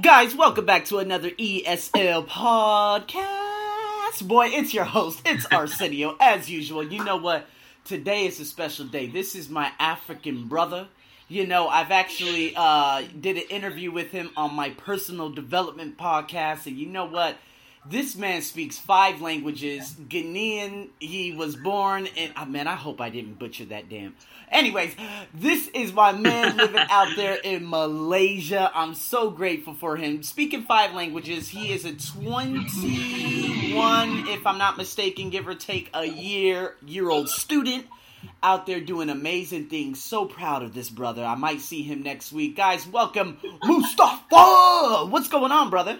Guys, welcome back to another ESL podcast. Boy, it's your host. It's Arsenio. As usual, you know what? Today is a special day. This is my African brother. You know, I've actually uh, did an interview with him on my personal development podcast, and you know what? This man speaks five languages. Ghanaian. He was born in. Oh, man, I hope I didn't butcher that damn. Anyways, this is my man living out there in Malaysia. I'm so grateful for him. Speaking five languages, he is a 21, if I'm not mistaken, give or take a year year old student out there doing amazing things. So proud of this brother. I might see him next week. Guys, welcome Moustafa. What's going on, brother?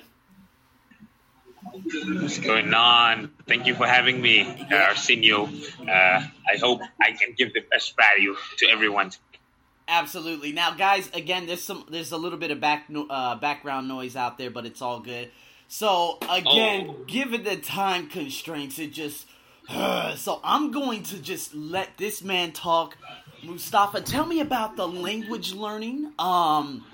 What's going on? Thank you for having me, uh, Arsenio. Uh, I hope I can give the best value to everyone. Absolutely. Now, guys, again, there's some, there's a little bit of back, uh, background noise out there, but it's all good. So, again, oh. given the time constraints, it just, so I'm going to just let this man talk. Moustafa, tell me about the language learning. Um,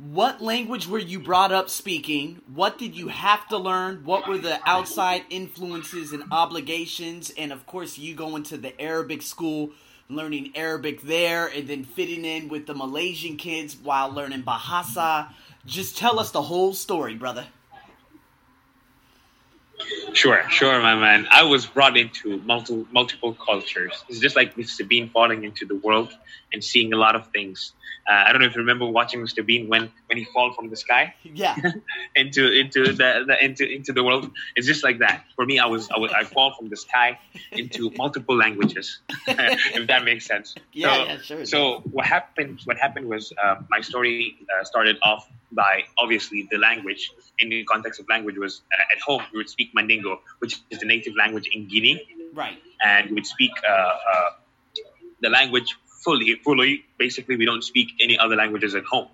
what language were you brought up speaking? What did you have to learn? What were the outside influences and obligations? And of course, you going to the Arabic school, learning Arabic there, and then fitting in with the Malaysian kids while learning Bahasa. Just tell us the whole story, brother. Sure, sure, my man. I was brought into multiple multiple cultures. It's just like Mr. Bean falling into the world and seeing a lot of things. Uh, I don't know if you remember watching Mr. Bean when when he fall from the sky. Yeah. into into the, the, into into the world. It's just like that. For me, I was I, was, I fall from the sky into multiple languages. if that makes sense. Yeah, so, yeah, sure. So what happened? What happened was uh, my story uh, started off by obviously the language. In the context of language, was uh, at home we would speak Mandingo, which is the native language in Guinea. Right. And we would speak uh, uh, the language fully. Fully, basically, we don't speak any other languages at home.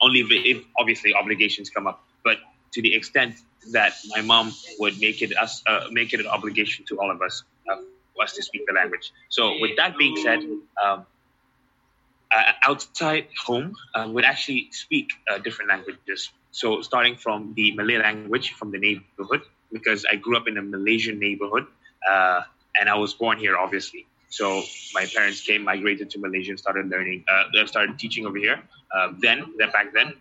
Only if, obviously obligations come up. But to the extent that my mom would make it us uh, make it an obligation to all of us uh, us to speak the language. So with that being said, um, uh, outside home uh, would actually speak uh, different languages. So starting from the Malay language from the neighborhood, because I grew up in a Malaysian neighborhood, uh, and I was born here, obviously. So my parents came, migrated to Malaysia, and started learning, uh, started teaching over here. Uh, then, that back then,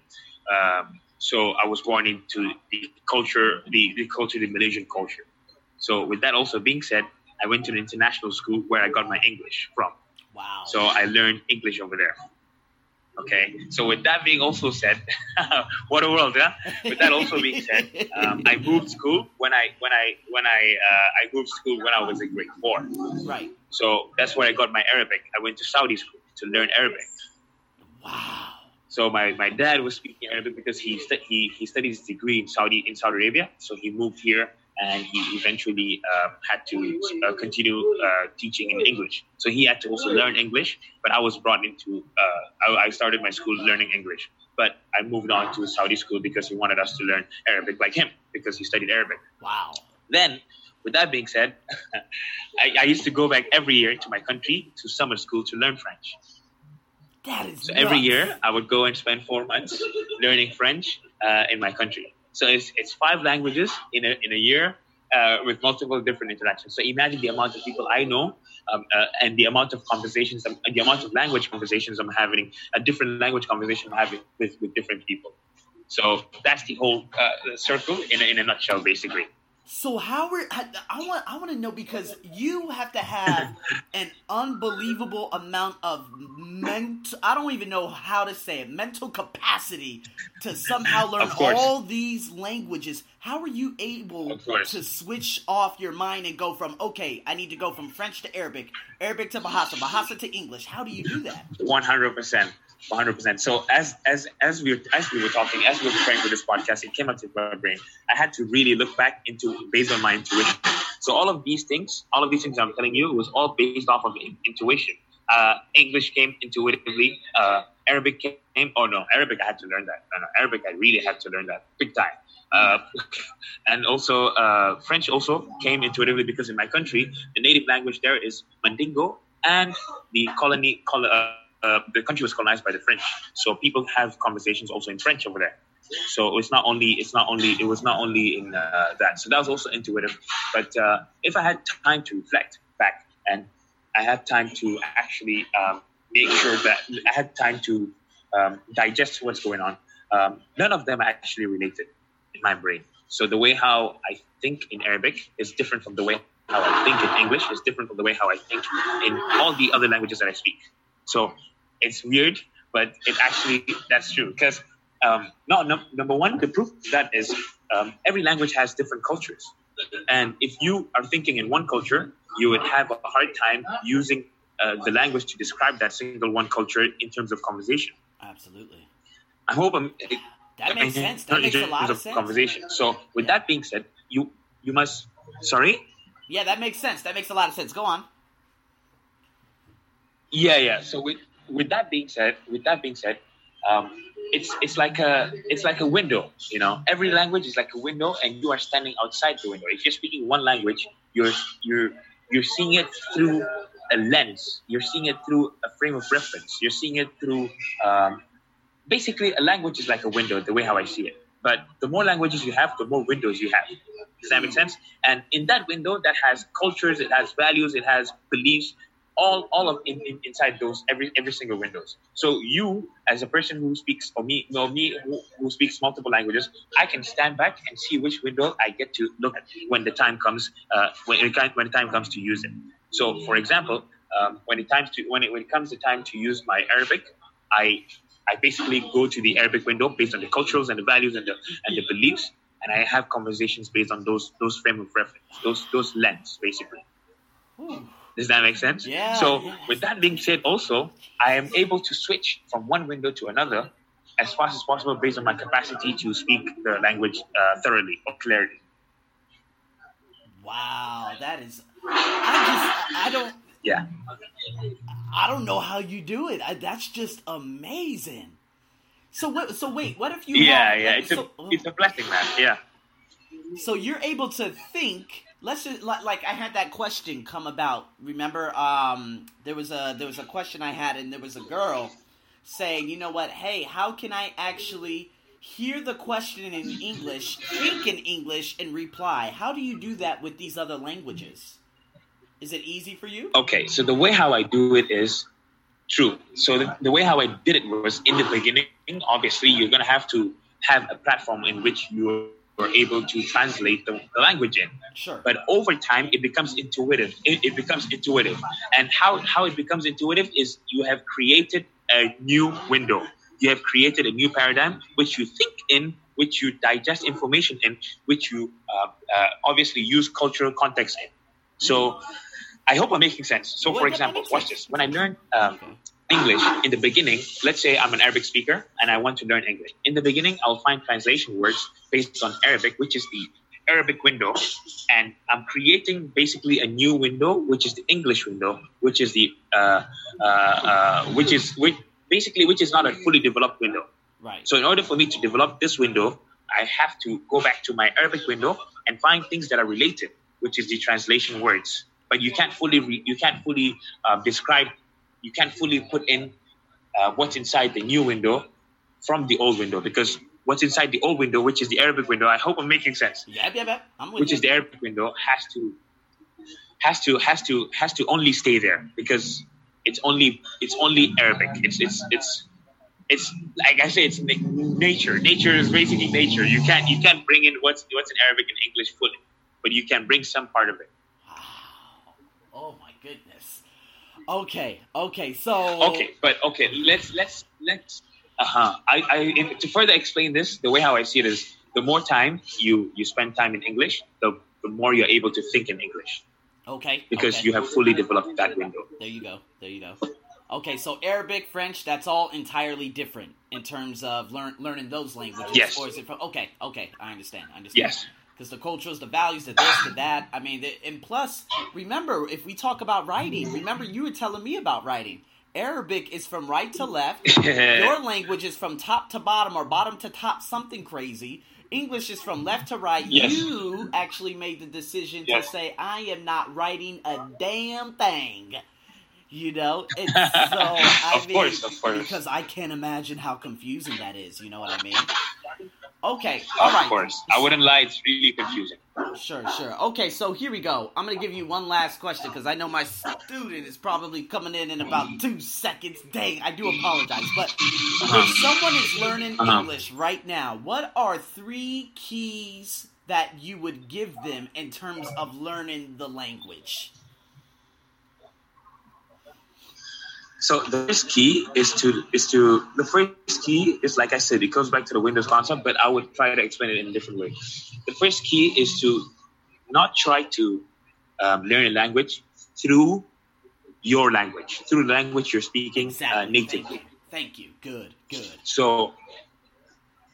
um, so I was born into the culture, the, the culture, the Malaysian culture. So with that also being said, I went to an international school where I got my English from. Wow. So I learned English over there. Okay. So with that being also said, what a world, huh? With that also being said, um, I moved school when I when I when I uh, I moved school when I was in grade four. Right. So that's where I got my Arabic. I went to Saudi school to learn Arabic. Wow. So my, my dad was speaking Arabic because he, stu- he he studied his degree in Saudi in Saudi Arabia. So he moved here and he eventually uh, had to uh, continue uh, teaching in English. So he had to also learn English, but I was brought into, uh, I, I, started my school learning English. But I moved on to a Saudi school because he wanted us to learn Arabic like him, because he studied Arabic. Wow. Then, with that being said, I, I, used to go back every year to my country to summer school to learn French. That is so every year I would go and spend four months learning French uh, in my country. So it's, it's five languages in a, in a year uh, with multiple different interactions. So imagine the amount of people I know um, uh, and the amount of conversations, and the amount of language conversations I'm having, a different language conversation I'm having with, with different people. So that's the whole uh, circle in a, in a nutshell, basically. So how are I want I want to know because you have to have an unbelievable amount of mental I don't even know how to say it mental capacity to somehow learn all these languages. How are you able to switch off your mind and go from okay, I need to go from French to Arabic, Arabic to Bahasa, Bahasa to English? How do you do that? One hundred percent. 100 percent. So as as as we were, as we were talking as we were preparing for this podcast it came up to my brain. I had to really look back into based on my intuition. So all of these things all of these things i'm telling you was all based off of intuition. Uh, english came intuitively uh, arabic came oh no arabic i had to learn that. No, no arabic i really had to learn that big time. Uh, and also uh, french also came intuitively because in my country the native language there is mandingo and the colony col- uh, uh, the country was colonized by the French, so people have conversations also in French over there. So it's not only it's not only it was not only in uh, that. So that was also intuitive. But uh, if I had time to reflect back and I had time to actually um, make sure that I had time to um, digest what's going on, um, none of them are actually related in my brain. So the way how I think in Arabic is different from the way how I think in English is different from the way how I think in all the other languages that I speak. So it's weird, but it actually that's true because um, no, no, number one, the proof that is um, every language has different cultures, and if you are thinking in one culture, you would have a hard time using uh, the language to describe that single one culture in terms of conversation. Absolutely. I hope I'm. That makes sense. That makes a lot of sense. Conversation. So with yeah. that being said, you you must. Sorry. Yeah, that makes sense. That makes a lot of sense. Go on. Yeah, yeah. So with with that being said, with that being said, um, it's it's like a it's like a window. You know, every language is like a window, and you are standing outside the window. If you're speaking one language, you're you're you're seeing it through a lens. You're seeing it through a frame of reference. You're seeing it through um, basically a language is like a window. The way how I see it. But the more languages you have, the more windows you have. Does that make sense? And in that window, that has cultures, it has values, it has beliefs, all all of in, in, inside those every every single windows. So you, as a person who speaks, or me, no me who, who speaks multiple languages, I can stand back and see which window I get to look at when the time comes. Uh, when it, when the time comes to use it. So, for example, um, when it times to when it when it comes to time to use my Arabic, I I basically go to the Arabic window based on the cultures and the values and the and the beliefs, and I have conversations based on those those frame of reference, those those lens, basically. Ooh. Does that make sense? Yeah. So yeah. with that being said, also I am able to switch from one window to another as fast as possible based on my capacity to speak the language uh, thoroughly or clearly. Wow, that is. I just I don't. Yeah. I don't know how you do it. I, that's just amazing. So what? So wait, what if you? Yeah, have, yeah. It's so, a it's a blessing, man. Yeah. So you're able to think let's just like, I had that question come about. Remember, um, there was a there was a question I had, and there was a girl saying, you know what? Hey, how can I actually hear the question in English, think in English, and reply? How do you do that with these other languages? Is it easy for you? Okay, so the way how I do it is true. So the, the way how I did it was in the beginning. Obviously, you're gonna have to have a platform in which you are able to translate the, the, language in. Sure. But over time, it becomes intuitive. It, it, becomes intuitive. And how, how it becomes intuitive is you have created a new window. You have created a new paradigm, which you think in, which you digest information in, which you uh, uh, obviously use cultural context in. So I hope I'm making sense. So, for example, watch this. When I learned um, English in the beginning, let's say I'm an Arabic speaker and I want to learn English. In the beginning, I'll find translation words based on Arabic, which is the Arabic window, and I'm creating basically a new window, which is the English window, which is the uh, uh, uh, which is which basically which is not a fully developed window. Right. So in order for me to develop this window, I have to go back to my Arabic window and find things that are related, which is the translation words. But you can't fully re- you can't fully uh, describe you can't fully put in uh, what's inside the new window from the old window because what's inside the old window, which is the Arabic window, I hope I'm making sense. Yeah, yeah, yeah. I'm with which you. is the Arabic window has to has to has to has to only stay there because it's only it's only Arabic. It's it's it's it's like I say, it's nature. Nature is basically nature. You can't you can't bring in what's what's in Arabic and English fully, but you can bring some part of it. Wow! Oh my goodness. Okay, okay, so okay, but okay, let's let's let's uh huh. I I to further explain this, the way how I see it is, the more time you you spend time in English, the the more you're able to think in English. Okay. Because okay. you have fully developed that window. There you go. There you go. Okay, so Arabic, French, that's all entirely different in terms of learn, learning those languages. Yes. Or is it from? Okay, okay, I understand. I understand. Yes because the cultures, the values, the this, the that. I mean, the, and plus, remember, if we talk about writing, remember you were telling me about writing. Arabic is from right to left. Your language is from top to bottom or bottom to top, something crazy. English is from left to right. Yes. You actually made the decision yes. to say, I am not writing a damn thing. You know? And so, I of mean, course, of course. Because I can't imagine how confusing that is. You know what I mean? Okay, all of right. course. I wouldn't lie; it's really confusing. Sure, sure. Okay, so here we go. I'm gonna give you one last question because I know my student is probably coming in in about two seconds. Dang, I do apologize, but if someone is learning Uh-huh. English right now, what are three keys that you would give them in terms of learning the language? So the first key is to is to the first key is like I said, it goes back to the Windows concept, but I would try to explain it in a different way. The first key is to not try to um, learn a language through your language, through the language you're speaking uh, Exactly. Thank you. Thank you. Good. Good. So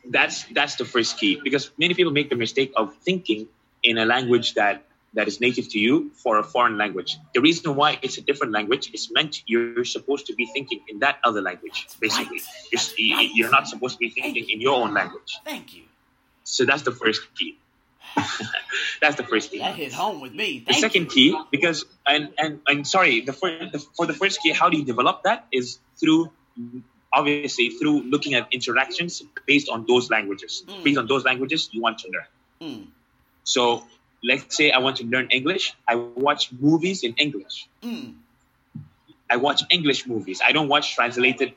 that's that's the first key because many people make the mistake of thinking in a language that that is native to you for a foreign language. The reason why it's a different language is meant you're supposed to be thinking in that other language. Basically, right. you're, right. you're not supposed to be thinking in your own language. Thank you. So that's the first key. that's the first key. That hit home with me. The second you. key, because and and and sorry, the, fir- the for the first key, how do you develop that? Is through obviously through looking at interactions based on those languages. Mm. Based on those languages you want to learn. Mm, So let's say I want to learn English. I watch movies in English. mm. I watch English movies. I don't watch translated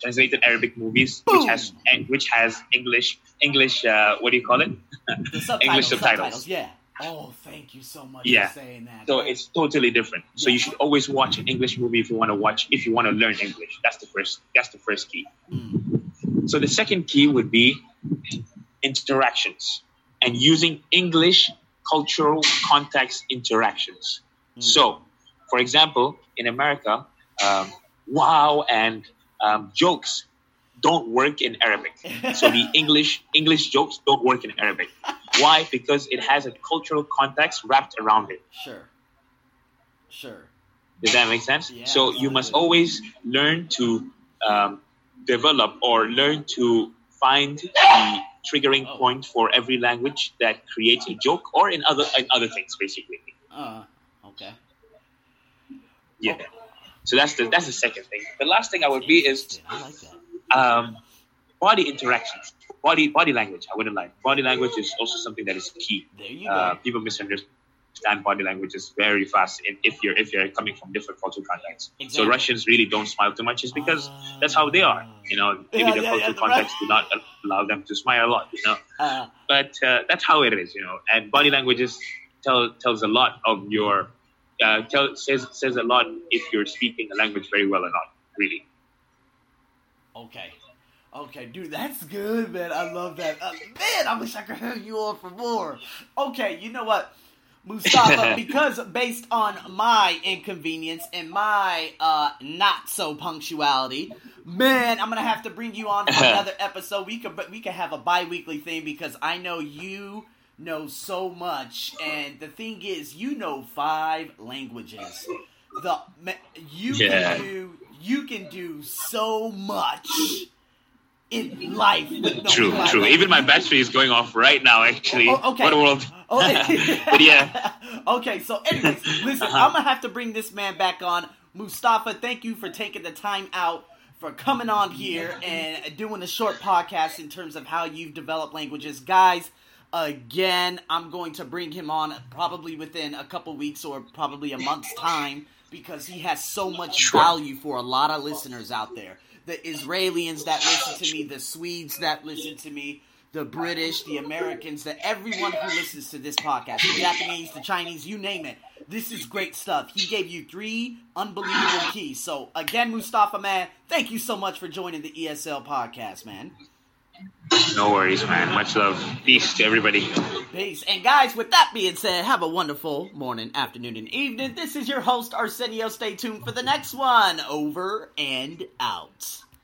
translated Arabic movies, Boom. which has which has English English. Uh, what do you call it? Subtitles. English subtitles. Yeah. Oh, thank you so much Yeah. for saying that. So it's totally different. So Yeah. you should always watch an English movie if you want to watch if you want to learn English. That's the first. That's the first key. Mm, So the second key would be interactions and using English cultural context interactions. mm. So, for example, in America, um, wow and um, jokes don't work in Arabic. So the English English jokes don't work in Arabic. Why? Because it has a cultural context wrapped around it. Sure. Sure. Does that make sense? Yeah, so you must absolutely. always learn to um, develop or learn to find the triggering Oh. point for every language that creates a joke or in other in other things basically. Uh, okay. Yeah. So that's the that's the second thing. The last thing I would be is like um, body interactions, body body language. I wouldn't lie. Body language is also something that is key. There you Uh, people misunderstand body languages very fast if if you're if you're coming from different cultural contexts. So Russians really don't smile too much, is because that's how they are. You know, maybe Yeah, the yeah, cultural yeah, the context do not allow them to smile a lot. You know, Uh, but uh, that's how it is. You know, and body languages tell tells a lot of your uh, tell says says a lot if you're speaking a language very well or not. Really. okay. Okay, dude, that's good, man. I love that. Uh, man, I wish I could hear you on for more. Okay, you know what? Moustafa, because based on my inconvenience and my uh, not so punctuality, man, I'm gonna have to bring you on for another episode. We could, but we could have a bi-weekly thing because I know you know so much, and the thing is, you know five languages. The you Yeah. can do you can do so much in life. True, five true. Even my battery is going off right now. Actually, Oh, okay. what a world. Oh, but yeah, okay, so anyways, listen, Uh-huh. I'm gonna have to bring this man back on. Moustafa, thank you for taking the time out for coming on here and doing a short podcast in terms of how you've developed languages. Guys, again, I'm going to bring him on probably within a couple weeks or probably a month's time because he has so much Sure. value for a lot of listeners out there. The Israelis that listen to me, the Swedes that listen to me, the British, the Americans, the everyone who listens to this podcast, the Japanese, the Chinese, you name it. This is great stuff. He gave you three unbelievable keys. So again, Moustafa, man, thank you so much for joining the ESL podcast, man. no worries, man. Much love. Peace to everybody. Peace. And guys, with that being said, have a wonderful morning, afternoon, and evening. This is your host, Arsenio. Stay tuned for the next one. Over and out.